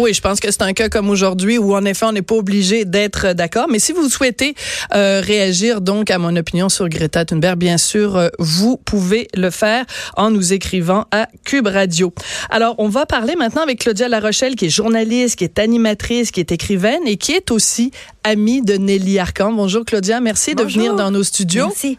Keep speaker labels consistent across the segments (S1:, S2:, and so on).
S1: Oui, je pense que c'est un cas comme aujourd'hui où en effet on n'est pas obligé d'être d'accord. Mais si vous souhaitez euh, réagir donc à mon opinion sur Greta Thunberg, bien sûr, euh, vous pouvez le faire en nous écrivant à Cube Radio. Alors, on va parler maintenant avec Claudia Larochelle, qui est journaliste, qui est animatrice, qui est écrivaine et qui est aussi amie de Nelly Arcan. Bonjour Claudia, merci de venir dans nos studios.
S2: Merci.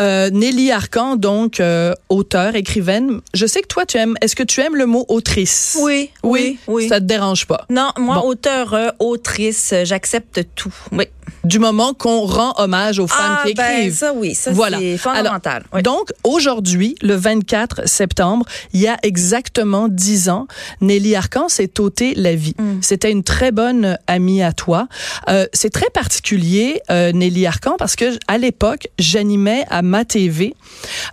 S1: Euh, Nelly Arcan, donc euh, auteur, écrivaine. Je sais que toi, tu aimes. Est-ce que tu aimes le mot autrice?
S2: Oui, oui, oui?
S1: Ça te dérange pas?
S2: Non, moi, bon. auteur, euh, autrice, j'accepte tout. Oui
S1: du moment qu'on rend hommage aux femmes
S2: ah,
S1: qui
S2: ben,
S1: écrivent.
S2: ça oui, ça voilà. c'est fondamental.
S1: Alors, oui. Donc aujourd'hui, le 24 septembre, il y a exactement dix ans, Nelly Arcan s'est ôté la vie. Mm. C'était une très bonne amie à toi. Euh, c'est très particulier, euh, Nelly Arcan, parce que à l'époque, j'animais à ma TV,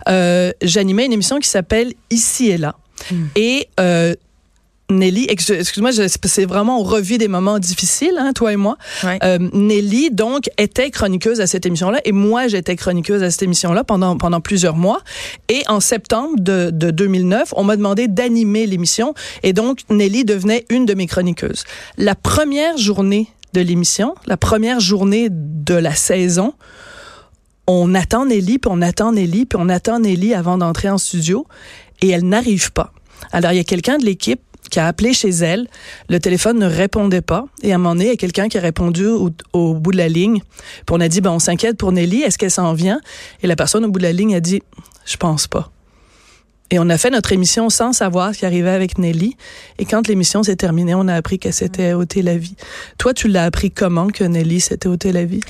S1: euh, j'animais une émission qui s'appelle Ici et là. Mm. Et euh, Nelly, excuse-moi, c'est vraiment on revit des moments difficiles, hein, toi et moi.
S2: Ouais.
S1: Euh, Nelly, donc, était chroniqueuse à cette émission-là, et moi, j'étais chroniqueuse à cette émission-là pendant pendant plusieurs mois. Et en septembre de, de 2009, on m'a demandé d'animer l'émission, et donc Nelly devenait une de mes chroniqueuses. La première journée de l'émission, la première journée de la saison, on attend Nelly, puis on attend Nelly, puis on attend Nelly avant d'entrer en studio, et elle n'arrive pas. Alors, il y a quelqu'un de l'équipe qui a appelé chez elle. Le téléphone ne répondait pas. Et à un moment donné, il y a quelqu'un qui a répondu au, bout de la ligne. Puis on a dit, ben, on s'inquiète pour Nelly. Est-ce qu'elle s'en vient? Et la personne au bout de la ligne a dit, je pense pas. Et on a fait notre émission sans savoir ce qui arrivait avec Nelly. Et quand l'émission s'est terminée, on a appris qu'elle s'était ôté la vie. Toi, tu l'as appris comment que Nelly s'était ôté la vie?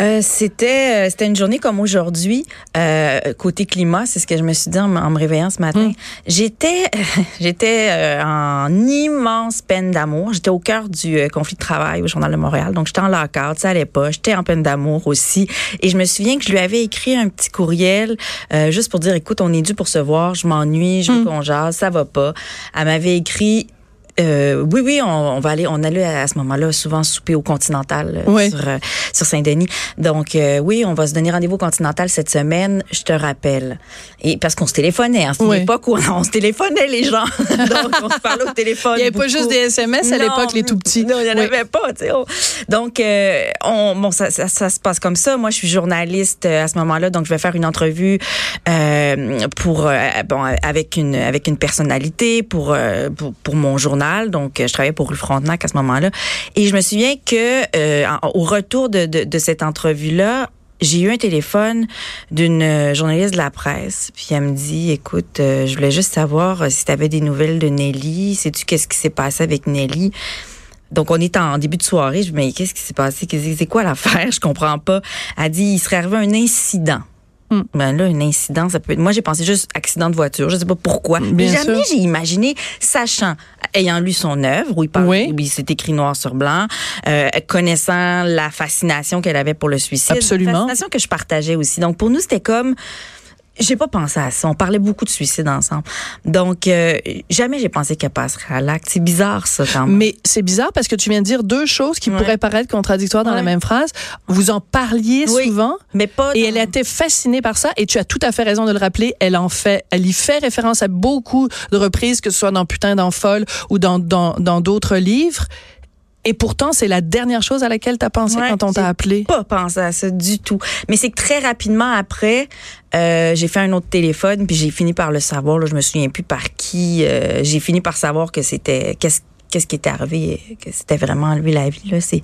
S2: Euh, c'était c'était une journée comme aujourd'hui euh, côté climat c'est ce que je me suis dit en, en me réveillant ce matin.
S1: Mm.
S2: j'étais j'étais euh, en immense peine d'amour. J'étais au cœur du euh, conflit de travail au journal de Montréal. Donc j'étais en lockout ça allait pas. J'étais en peine d'amour aussi. Et je me souviens que je lui avais écrit un petit courriel euh, juste pour dire écoute on est dû pour se voir. Je m'ennuie je veux
S1: Mm.
S2: qu'on jase ça va pas. Elle m'avait écrit euh, oui, oui, on, on, va aller. On allait à ce moment-là souvent souper au Continental euh,
S1: Oui.
S2: sur, euh, sur Saint-Denis. Donc euh, oui, on va se donner rendez-vous au Continental cette semaine. Je te rappelle. Et parce qu'on se téléphonait. Hein, c'est
S1: Oui.
S2: où on, on se téléphonait les gens. Donc on se parlait au téléphone.
S1: Il n'y avait pas juste des SMS à l'époque, les tout petits.
S2: Non, il n'y en
S1: Oui.
S2: avait pas. tu sais. On- Donc, on, bon, ça, ça, ça se passe comme ça. Moi, je suis journaliste à ce moment-là, donc je vais faire une entrevue pour bon avec une avec une personnalité pour pour, pour mon journal. Donc, euh, je travaillais pour Rue Frontenac à ce moment-là, et je me souviens que euh, au retour de, cette entrevue-là. J'ai eu un téléphone d'une euh, journaliste de la presse, puis elle me dit "Écoute, je voulais juste savoir si tu avais des nouvelles de Nelly, sais-tu qu'est-ce qui s'est passé avec Nelly? Donc, on est en début de soirée. Je me dis, mais qu'est-ce qui s'est passé? C'est quoi l'affaire? Je comprends pas. Elle dit, il serait arrivé un incident.
S1: Hmm.
S2: Ben là, un incident, ça peut être. Moi, j'ai pensé juste accident de voiture. Je sais pas pourquoi.
S1: Bien
S2: mais jamais j'ai imaginé, sachant, ayant lu son œuvre, où il parle,
S1: Oui.
S2: où il s'est écrit noir sur blanc, euh, connaissant la fascination qu'elle avait pour le suicide.
S1: Absolument.
S2: Fascination que je partageais aussi. Donc, pour nous, c'était comme, j'ai pas pensé à ça. On parlait beaucoup de suicide ensemble. Donc, euh, jamais j'ai pensé qu'elle passerait à l'acte. C'est bizarre, ça, quand même.
S1: Mais c'est bizarre parce que tu viens de dire deux choses qui
S2: Ouais.
S1: pourraient paraître contradictoires dans la même phrase. Vous en parliez
S2: Oui.
S1: souvent.
S2: Mais pas.
S1: Et
S2: dans-
S1: elle était fascinée par ça, et tu as tout à fait raison de le rappeler. Elle en fait, elle y fait référence à beaucoup de reprises, que ce soit dans Putain d'en folle ou dans dans dans d'autres livres. Et pourtant, c'est la dernière chose à laquelle tu as pensé
S2: Ouais,
S1: quand on t'a appelé.
S2: pas pensé à ça du tout. Mais c'est que très rapidement après, euh, j'ai fait un autre téléphone, puis j'ai fini par le savoir. Là, je me souviens plus par qui. euh, j'ai fini par savoir que c'était qu'est-ce qu'est-ce qui était arrivé, que c'était vraiment lui la vie. Là, c'est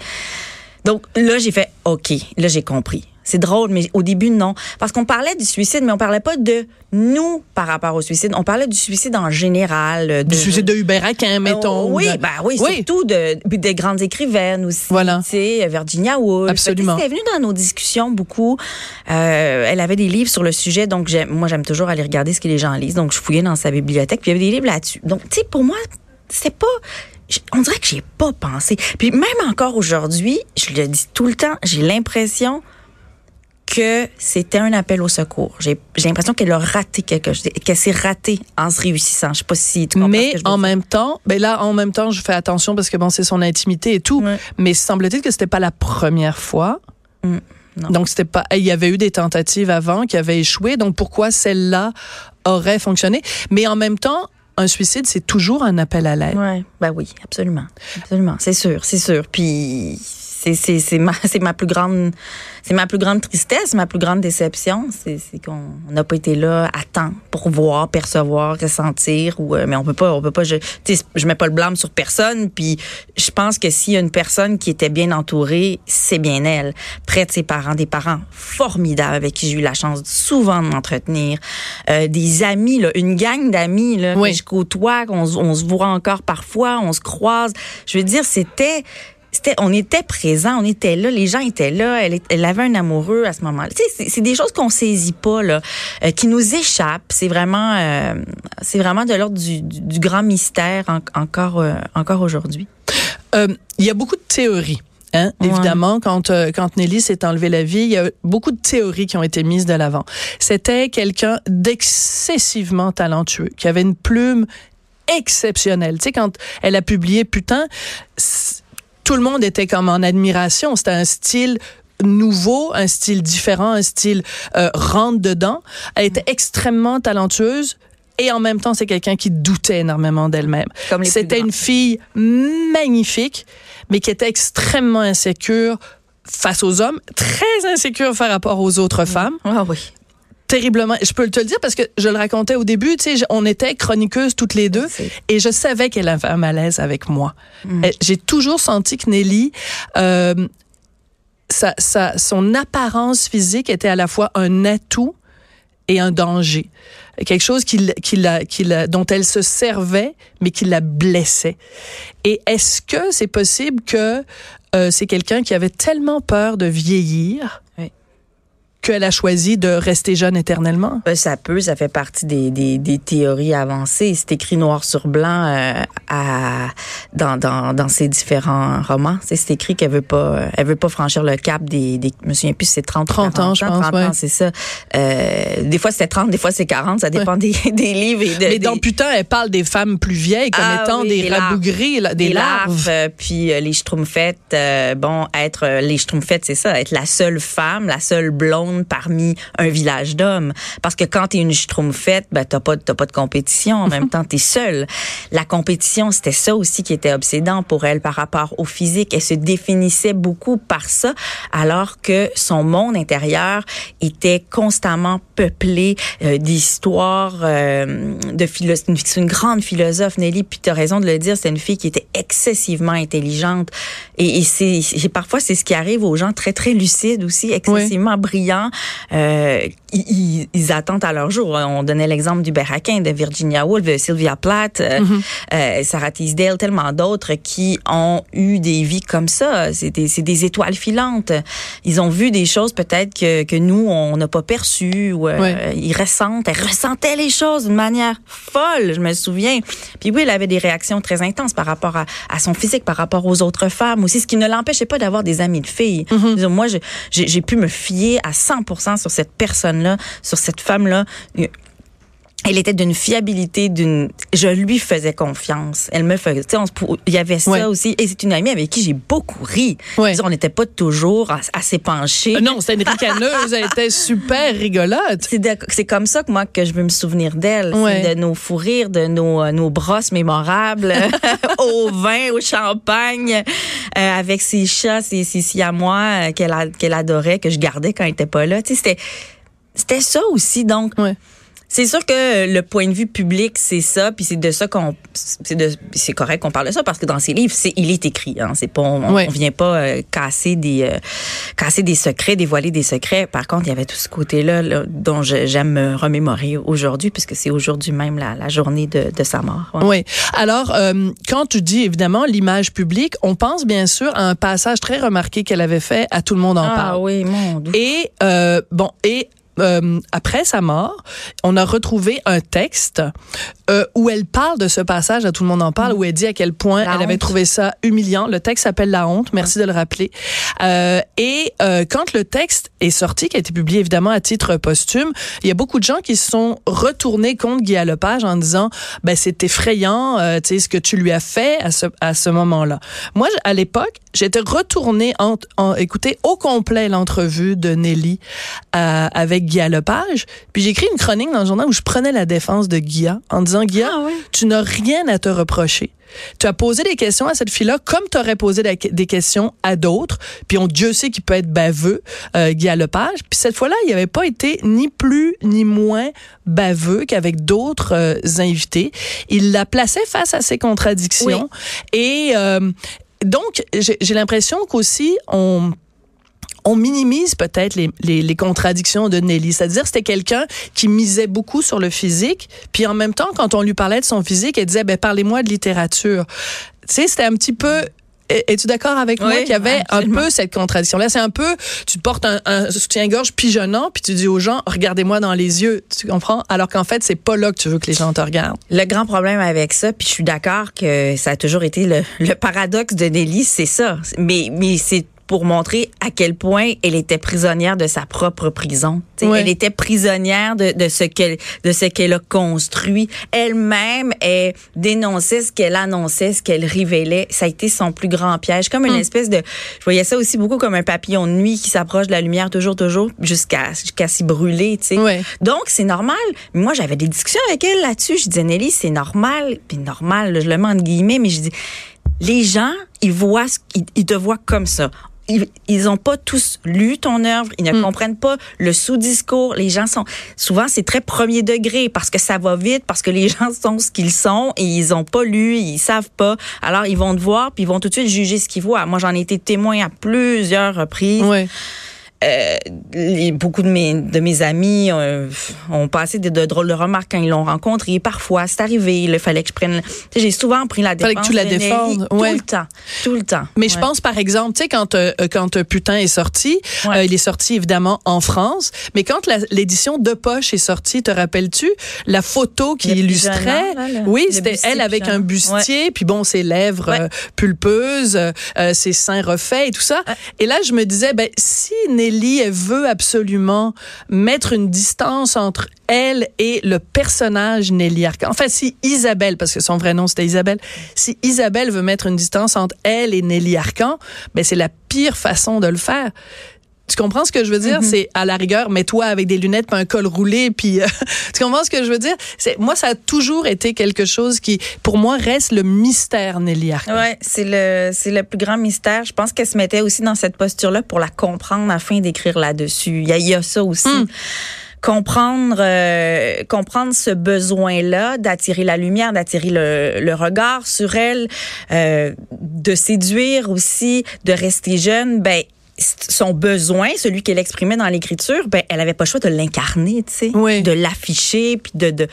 S2: donc là j'ai fait OK. Là j'ai compris. C'est drôle, mais au début, non. Parce qu'on parlait du suicide, mais on parlait pas de nous par rapport au suicide. On parlait du suicide en général. De,
S1: Du suicide de Hubert Aquin, mettons.
S2: Oh, oui, ben oui,
S1: Oui.
S2: surtout de, des grandes écrivaines aussi.
S1: Voilà.
S2: Virginia Woolf.
S1: Absolument.
S2: Elle est venue dans nos discussions beaucoup. Euh, elle avait des livres sur le sujet, donc moi j'aime toujours aller regarder ce que les gens lisent. Donc je fouillais dans sa bibliothèque, puis il y avait des livres là-dessus. Donc tu sais, pour moi, c'est pas. On dirait que j'ai pas pensé. Puis même encore aujourd'hui, je le dis tout le temps, j'ai l'impression que c'était un appel au secours. J'ai l'impression qu'elle a raté quelque chose, qu'elle s'est ratée en se réussissant. Je sais pas si tu comprends ce
S1: Mais
S2: que je veux
S1: en
S2: dire.
S1: même temps, ben là, en même temps, je fais attention parce que bon, c'est son intimité et tout. Mais semble-t-il que c'était pas la première fois.
S2: Mm.
S1: Donc c'était pas. Il y avait eu des tentatives avant qui avaient échoué. Donc pourquoi celle-là aurait fonctionné? Mais en même temps, un suicide, c'est toujours un appel à l'aide.
S2: Ouais, ben oui, absolument, absolument, c'est sûr, c'est sûr. Puis c'est ma c'est ma plus grande c'est ma plus grande tristesse, ma plus grande déception, c'est qu'on n'a pas été là à temps pour voir, percevoir, ressentir ou euh, mais on peut pas on peut pas je je mets pas le blâme sur personne. Puis je pense que s'il y a une personne qui était bien entourée, c'est bien elle, près de ses parents, des parents formidables avec qui j'ai eu la chance souvent de m'entretenir, euh, des amis là, une gang d'amis là que je côtoie, on, on se voit encore parfois, on se croise. Je veux dire, c'était on était présent, on était là, les gens étaient là, elle, avait un amoureux à ce moment-là. c'est des choses qu'on saisit pas là, euh, qui nous échappent. C'est vraiment, euh, c'est vraiment de l'ordre du, grand mystère encore, euh, encore aujourd'hui.
S1: Il y a beaucoup de théories. Hein? Évidemment, quand quand Nelly s'est enlevé la vie, il y a beaucoup de théories qui ont été mises de l'avant. C'était quelqu'un d'excessivement talentueux, qui avait une plume exceptionnelle. Tu sais, quand elle a publié Putain, tout le monde était comme en admiration. C'était un style nouveau, un style différent, un style euh, rentre dedans. Elle était extrêmement talentueuse. Et en même temps, c'est quelqu'un qui doutait énormément d'elle-même. C'était une fille magnifique, mais qui était extrêmement insécure face aux hommes, très insécure par rapport aux autres femmes.
S2: Ah oui
S1: terriblement. Je peux te le dire parce que je le racontais au début, tu sais, on était chroniqueuses toutes les deux et je savais qu'elle avait un malaise avec moi. Mm. J'ai toujours senti que Nelly, euh, sa, sa, son apparence physique était à la fois un atout et un danger. Quelque chose qui, qui la, qui la, dont elle se servait, mais qui la blessait. Et est-ce que c'est possible que euh, c'est quelqu'un qui avait tellement peur de vieillir qu'elle a choisi de rester jeune éternellement?
S2: Ben, ça peut, ça fait partie des, des, des théories avancées. C'est écrit noir sur blanc euh, à, dans, dans, dans ses différents romans. C'est écrit qu'elle veut pas elle veut pas franchir le cap des, des je me souviens plus c'est 30
S1: 30 ans, je pense, 30 ans,
S2: c'est ça. Euh, des fois c'est 30, des fois c'est 40, ça dépend des, des livres et de,
S1: Mais dans Putain, elle parle des femmes plus vieilles comme ah étant des, rabougris, des, des larves,
S2: euh, puis euh, les schtroumpfettes euh, bon, être les schtroumpfettes, c'est ça, être la seule femme, la seule blonde parmi un village d'hommes. Parce que quand tu es une schtroumpfette, ben, t'as pas, t'as pas de compétition. En même temps, tu es seule. La compétition, c'était ça aussi qui était obsédant pour elle par rapport au physique. Elle se définissait beaucoup par ça, alors que son monde intérieur était constamment peuplé euh, d'histoires, euh, de. C'est une grande philosophe, Nelly, puis tu as raison de le dire, c'est une fille qui était excessivement intelligente. Et, et c'est, parfois, c'est ce qui arrive aux gens très, très lucides aussi, excessivement brillants euh, ils, attendent à leur jour. On donnait l'exemple du Berraquin, de Virginia Woolf, de Sylvia Plath, euh, mm-hmm. euh, Sarah Teasdale, tellement d'autres qui ont eu des vies comme ça. C'est des, des, étoiles filantes. Ils ont vu des choses peut-être que, que nous, on n'a pas perçues. Ou, Ils ressentent, elles ressentaient les choses d'une manière folle, je me souviens. Puis oui, elle avait des réactions très intenses par rapport à, à son physique, par rapport aux autres femmes aussi, ce qui ne l'empêchait pas d'avoir des amis de filles. Mm-hmm. Moi, j'ai pu me fier à 100% sur cette personne-là, sur cette femme-là elle était d'une fiabilité, d'une. Je lui faisais confiance. Elle me faisait. Tu sais, il y avait ça aussi. Et c'est une amie avec qui j'ai beaucoup ri. On n'était pas toujours assez penchés.
S1: Euh, non, c'était une ricaneuse. elle était super rigolote.
S2: C'est comme ça que moi que je veux me souvenir d'elle. de nos fous rires, de nos, euh, nos brosses mémorables au vin, au champagne, euh, avec ses chats, ses, ses à moi qu'elle qu'elle adorait, que je gardais quand elle était pas là. Tu sais, c'était c'était ça aussi. Donc. C'est sûr que le point de vue public, c'est ça, puis c'est de ça qu'on, c'est correct qu'on parle de ça parce que dans ces livres, c'est il est écrit. Hein, c'est pas, on, vient pas euh, casser des, euh, casser des secrets, dévoiler des secrets. Par contre, il y avait tout ce côté-là dont j'aime me remémorer aujourd'hui, puisque c'est aujourd'hui même la, journée de, sa mort.
S1: Oui. Alors, euh, quand tu dis évidemment l'image publique, on pense bien sûr à un passage très remarqué qu'elle avait fait à tout le monde en
S2: ah,
S1: parle.
S2: Ah oui, mon Dieu.
S1: Et bon, et euh, après sa mort, on a retrouvé un texte euh, où elle parle de ce passage, à tout le monde en parle, où elle dit à quel point elle avait trouvé ça humiliant. Le texte s'appelle La honte, merci de le rappeler. Euh, et quand le texte est sorti, qui a été publié évidemment à titre posthume, il y a beaucoup de gens qui se sont retournés contre Guy Lepage en disant, ben c'est effrayant, tu sais ce que tu lui as fait à ce à ce moment-là. Moi, à l'époque, j'étais retournée en, en écouter au complet l'entrevue de Nelly avec Guy Lepage, puis j'ai écrit une chronique dans le journal où je prenais la défense de Guy en disant Guy,
S2: Ah oui.
S1: tu n'as rien à te reprocher. Tu as posé des questions à cette fille-là comme tu aurais posé des questions à d'autres. Puis on Dieu sait qu'il peut être baveux, euh, Guy Lepage. Puis cette fois-là, il n'avait pas été ni plus ni moins baveux qu'avec d'autres euh, invités. Il la plaçait face à ses contradictions. Et euh, donc, j'ai l'impression qu'aussi, on on minimise peut-être les, les, les contradictions de Nelly. C'est-à-dire, c'était quelqu'un qui misait beaucoup sur le physique, puis en même temps, quand on lui parlait de son physique, elle disait, ben parlez-moi de littérature. Tu sais, c'était un petit peu es-tu d'accord avec moi qu'il y avait
S2: absolument.
S1: un peu cette contradiction-là? C'est un peu, tu portes un, un soutien-gorge pigeonnant, puis tu dis aux gens, regardez-moi dans les yeux. Tu comprends? Alors qu'en fait, c'est pas là que tu veux que les gens te regardent.
S2: Le grand problème avec ça, puis je suis d'accord que ça a toujours été le, le paradoxe de Nelly, c'est ça. Mais, mais c'est pour montrer à quel point elle était prisonnière de sa propre prison.
S1: Ouais.
S2: Elle était prisonnière de, de ce qu'elle de ce qu'elle a construit. Elle-même, elle dénonçait ce qu'elle annonçait, ce qu'elle révélait. Ça a été son plus grand piège, comme une espèce de. Je voyais ça aussi beaucoup comme un papillon de nuit qui s'approche de la lumière toujours, toujours, jusqu'à jusqu'à s'y brûler. Tu sais.
S1: Ouais.
S2: Donc, c'est normal. Moi, j'avais des discussions avec elle là-dessus. Je disais, Nelly, c'est normal. Puis normal, je le mets entre guillemets, mais je dis, les gens, ils voient, ils te voient comme ça. Ils, ils ont pas tous lu ton œuvre, ils ne comprennent pas le sous-discours. Les gens sont souvent c'est très premier degré parce que ça va vite, parce que les gens sont ce qu'ils sont et ils ont pas lu, ils savent pas. Alors ils vont te voir puis ils vont tout de suite juger ce qu'ils voient. Moi j'en ai été témoin à plusieurs reprises
S1: Ouais.
S2: Euh, les- beaucoup de mes de mes amis euh, ont passé de, de drôles de remarques quand ils l'ont rencontré. Parfois, c'est arrivé, il fallait que je prenne. J'ai souvent pris la défense.
S1: Fallait que tu la défendes,
S2: tout le temps, tout le temps.
S1: Mais je pense, par exemple, tu sais, quand, euh, quand Putain est sorti,
S2: Ouais.
S1: il est sorti évidemment en France, mais quand l'édition de poche est sortie, te rappelles-tu, la photo qui
S2: Le
S1: illustrait,
S2: pigeonnant, là, le-
S1: oui, c'était elle avec un bustier, puis bon, ses lèvres pulpeuses, ses seins refaits et tout ça. Et là, je me disais, ben, si Elle veut absolument mettre une distance entre elle et le personnage Nelly Arcan. Enfin, si Isabelle, parce que son vrai nom c'était Isabelle, si Isabelle veut mettre une distance entre elle et Nelly Arcan, ben c'est la pire façon de le faire. Tu comprends ce que je veux dire? C'est à la rigueur, mets-toi avec des lunettes, puis un col roulé, puis euh, tu comprends ce que je veux dire? C'est moi, ça a toujours été quelque chose qui, pour moi, reste le mystère Nelly Arcan.
S2: Ouais, c'est le c'est le plus grand mystère. Je pense qu'elle se mettait aussi dans cette posture-là pour la comprendre afin d'écrire là-dessus. Il y y a ça aussi.
S1: Hmm.
S2: Comprendre euh, comprendre ce besoin-là d'attirer la lumière, d'attirer le, le regard sur elle, euh, de séduire aussi, de rester jeune. Ben son besoin, celui qu'elle exprimait dans l'écriture, ben elle avait pas le choix de l'incarner, tu sais,
S1: Oui.
S2: de l'afficher puis de de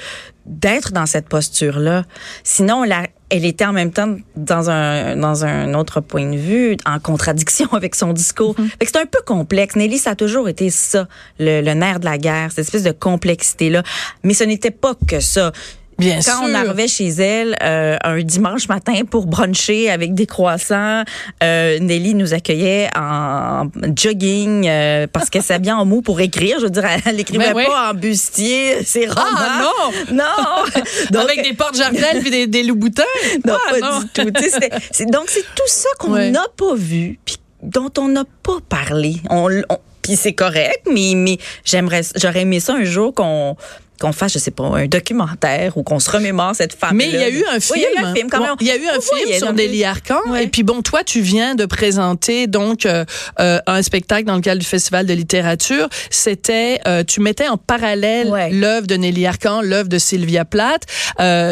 S2: d'être dans cette posture là. Sinon la elle était en même temps dans un dans un autre point de vue en contradiction avec son discours.
S1: Mm-hmm.
S2: Fait que c'est un peu complexe. Nelly ça a toujours été ça, le, le nerf de la guerre, cette espèce de complexité là. Mais ce n'était pas que ça.
S1: Bien
S2: Quand
S1: sûr.
S2: on arrivait chez elle euh, un dimanche matin pour bruncher avec des croissants, euh, Nelly nous accueillait en jogging euh, parce qu'elle s'habillait en mou pour écrire. Je veux dire, elle écrivait
S1: oui.
S2: pas en bustier romans.
S1: Ah non!
S2: Non! Donc,
S1: avec des portes jardins puis des, des loups-boutins?
S2: non,
S1: Ah,
S2: pas
S1: non.
S2: du tout. Tu sais, c'était- c'est- donc, c'est tout ça qu'on
S1: Ouais.
S2: n'a pas vu, puis dont on n'a pas parlé. On, on- puis c'est correct, mais, mais j'aimerais, j'aurais aimé ça un jour qu'on qu'on fasse, je sais pas, un documentaire ou qu'on se remémore cette femme.
S1: Mais il y a eu un film.
S2: Oui, il y a eu un film
S1: Bon, il y a eu un
S2: On
S1: film sur Nelly Arcan.
S2: Ouais.
S1: Et puis bon, toi, tu viens de présenter donc euh, euh, un spectacle dans le cadre du Festival de littérature. C'était, euh, tu mettais en parallèle
S2: Ouais.
S1: l'œuvre de Nelly Arcan, l'œuvre de Sylvia Plath.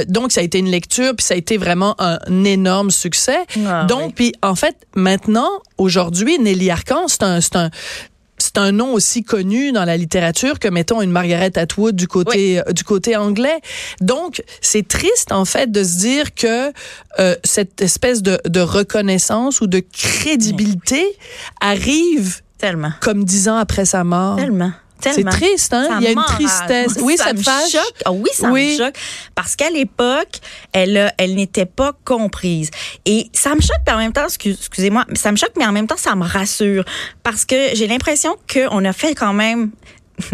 S1: Donc ça a été une lecture, puis ça a été vraiment un énorme succès.
S2: Ah,
S1: donc,
S2: oui.
S1: puis en fait, maintenant, aujourd'hui, Nelly Arcan, c'est un, c'est un c'est un nom aussi connu dans la littérature que mettons une Margaret Atwood du côté euh, du côté anglais. Donc c'est triste en fait de se dire que euh, cette espèce de, de reconnaissance ou de crédibilité arrive
S2: Tellement.
S1: comme dix ans après sa mort.
S2: Tellement.
S1: C'est triste, hein?
S2: Ça
S1: Il y a une tristesse. Oui, ça, te
S2: me
S1: fâche.
S2: choque. Ah oui, ça
S1: Oui.
S2: me choque. Parce qu'à l'époque, elle, elle n'était pas comprise. Et ça me choque, mais en même temps, excuse- excusez-moi, ça me choque, mais en même temps, ça me rassure. Parce que j'ai l'impression qu'on a fait quand même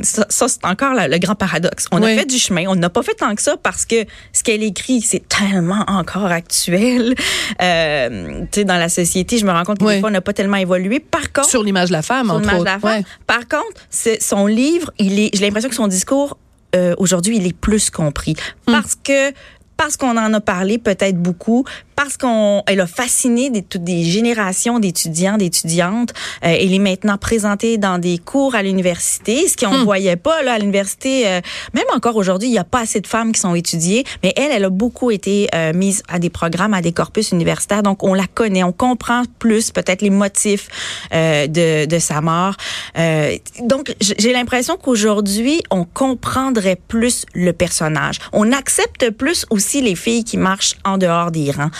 S2: ça, ça, c'est encore la- le grand paradoxe. On
S1: Oui.
S2: a fait du chemin, on n'a pas fait tant que ça parce que ce qu'elle écrit, c'est tellement encore actuel. Euh, tu sais, dans la société, je me rends compte que
S1: Oui.
S2: des fois, on n'a pas tellement évolué. Par contre,
S1: Sur l'image de la femme,
S2: sur l'image de la femme.
S1: Ouais.
S2: Par contre, c'est- son livre, il est, j'ai l'impression que son discours euh, aujourd'hui, il est plus compris
S1: Hmm.
S2: parce que parce qu'on en a parlé peut-être beaucoup, parce qu'on elle a fasciné des, toutes des générations d'étudiants, d'étudiantes. Euh, elle est maintenant présentée dans des cours à l'université, ce qu'on
S1: Hmm.
S2: ne voyait pas là à l'université. euh, même encore aujourd'hui, il n'y a pas assez de femmes qui sont étudiées, mais elle, elle a beaucoup été euh, mise à des programmes, à des corpus universitaires. Donc, on la connaît, on comprend plus peut-être les motifs euh, de, de sa mort. Euh, donc, j'ai l'impression qu'aujourd'hui, on comprendrait plus le personnage. On accepte plus aussi les filles qui marchent en dehors des rangs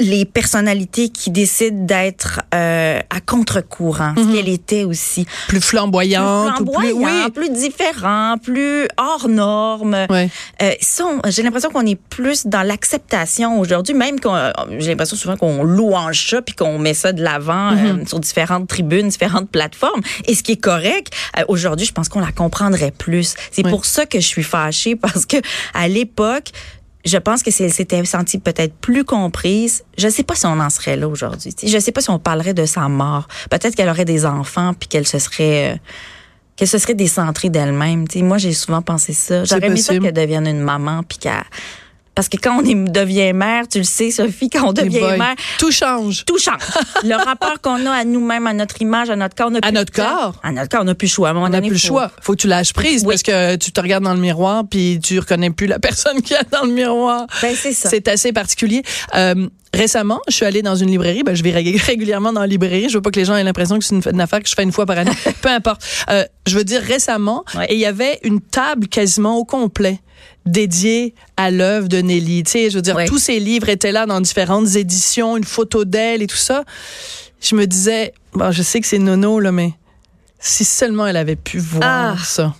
S2: les personnalités qui décident d'être euh, à contre-courant, ce qu'elle était aussi.
S1: Plus flamboyante.
S2: plus
S1: ou plus,
S2: flamboyant,
S1: oui.
S2: plus différent, plus hors norme.
S1: Ouais.
S2: Euh, j'ai l'impression qu'on est plus dans l'acceptation aujourd'hui, même qu'on, j'ai l'impression souvent qu'on louange ça puis qu'on met ça de l'avant euh, sur différentes tribunes, différentes plateformes. Et ce qui est correct, euh, aujourd'hui, je pense qu'on la comprendrait plus. C'est pour ça que je suis fâchée parce que à l'époque, je pense que si elle s'était sentie peut-être plus comprise, je sais pas si on en serait là aujourd'hui. Je sais pas si on parlerait de sa mort. Peut-être qu'elle aurait des enfants puis qu'elle se serait euh, qu'elle se serait décentrée d'elle-même. Moi, j'ai souvent pensé ça. J'aurais aimé ça qu'elle devienne une maman puis qu'elle parce que quand on devient mère, tu le sais, Sophie, quand on devient mère,
S1: Tout change.
S2: tout change. le rapport qu'on a à nous-mêmes, à notre image, à notre corps, on a
S1: À
S2: plus
S1: notre corps.
S2: À notre corps, on n'a plus le choix. À un
S1: On n'a plus le
S2: faut-
S1: choix. Faut que tu lâches prise
S2: Oui.
S1: parce que tu te regardes dans le miroir puis tu reconnais plus la personne qui est dans le miroir.
S2: Ben, c'est ça.
S1: C'est assez particulier. Euh, récemment, je suis allée dans une librairie. Ben, je vais rég- régulièrement dans la librairie. Je veux pas que les gens aient l'impression que c'est une, une affaire que je fais une fois par année. Peu importe. Euh, je veux dire récemment,
S2: Ouais.
S1: et il y avait une table quasiment au complet dédiée à l'œuvre de Nelly. Tu sais, je veux dire,
S2: Ouais.
S1: tous ses livres étaient là dans différentes éditions, une photo d'elle et tout ça. Je me disais, bon, je sais que c'est nono là, mais si seulement elle avait pu voir
S2: Ah.
S1: ça.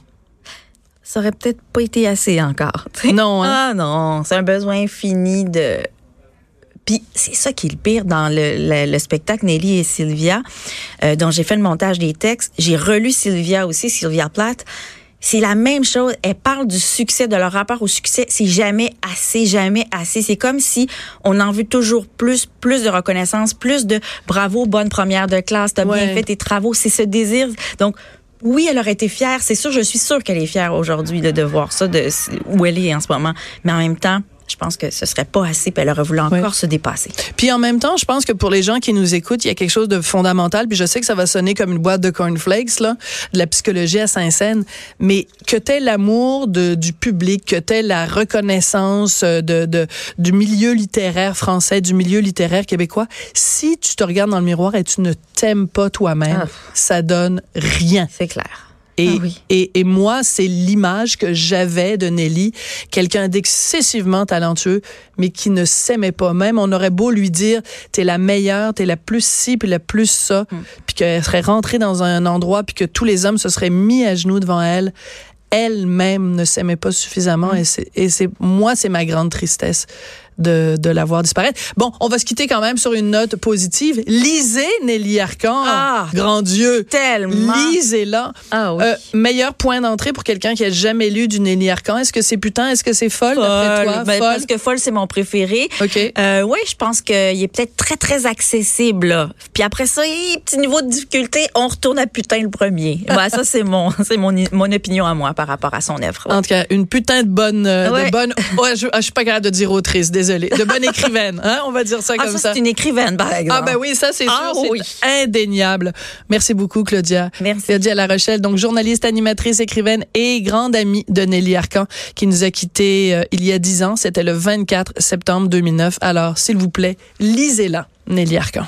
S2: Ça aurait peut-être pas été assez encore.
S1: Non, hein?
S2: Ah non, c'est un besoin infini de. Puis c'est ça qui est le pire dans le, le- le spectacle Nelly et Sylvia, euh, dont j'ai fait le montage des textes. J'ai relu Sylvia aussi, Sylvia Plath. C'est la même chose. Elle parle du succès, de leur rapport au succès. C'est jamais assez, jamais assez. C'est comme si on en veut toujours plus, plus de reconnaissance, plus de bravo, bonne première de classe, t'as
S1: Ouais.
S2: bien fait tes travaux. C'est ce désir. Donc, oui, elle aurait été fière. C'est sûr, je suis sûre qu'elle est fière aujourd'hui de, de voir ça, de où elle est en ce moment. Mais en même temps, je pense que ce serait pas assez, puis elle aurait voulu encore
S1: Ouais.
S2: se dépasser.
S1: Puis en même temps, je pense que pour les gens qui nous écoutent, il y a quelque chose de fondamental. Puis je sais que ça va sonner comme une boîte de cornflakes, là, de la psychologie à Saint-Saëns, mais que t'aies l'amour du public, que t'aies la reconnaissance euh, de, de, du milieu littéraire français, du milieu littéraire québécois, si tu te regardes dans le miroir et tu ne t'aimes pas toi-même,
S2: Ah.
S1: ça donne rien.
S2: C'est clair.
S1: Et,
S2: Ah oui.
S1: et, et moi, c'est l'image que j'avais de Nelly, quelqu'un d'excessivement talentueux, mais qui ne s'aimait pas. Même, on aurait beau lui dire, t'es la meilleure, t'es la plus ci, puis la plus ça,
S2: Hmm.
S1: puis qu'elle serait rentrée dans un endroit, puis que tous les hommes se seraient mis à genoux devant elle. Elle-même ne s'aimait pas suffisamment, et c'est, et c'est, moi, c'est ma grande tristesse de, de la voir disparaître. Bon, on va se quitter quand même sur une note positive. Lisez Nelly Arcan.
S2: Ah!
S1: grand Dieu.
S2: Tellement.
S1: Lisez-la.
S2: Ah oui.
S1: Euh, meilleur point d'entrée pour quelqu'un qui a jamais lu du Nelly Arcan. Est-ce que c'est putain? Est-ce que c'est folle, d'après toi?
S2: Folle. Ben,
S1: folle?
S2: Parce que folle, c'est mon préféré.
S1: OK.
S2: Euh, oui, je pense qu'il est peut-être très, très accessible. là. Puis après ça, hi, petit niveau de difficulté, on retourne à putain le premier. Ouais, ça, c'est mon, c'est mon, mon opinion à moi par rapport à son œuvre.
S1: En tout cas, une putain de bonne, euh, de bonne, ouais, je, ah, je suis pas capable de dire autrice, désolée. De bonne écrivaine, hein, on va dire ça
S2: Ah,
S1: comme
S2: ça,
S1: ça.
S2: c'est une écrivaine, par exemple.
S1: Ah ben oui, ça c'est
S2: Ah
S1: sûr, c'est
S2: oui.
S1: indéniable. Merci beaucoup Claudia.
S2: Merci.
S1: Claudia La Rochelle, donc journaliste, animatrice, écrivaine et grande amie de Nelly Arcan, qui nous a quittés euh, il y a dix ans. C'était le 24 septembre 2009. Alors, s'il vous plaît, lisez-la, Nelly Arcan.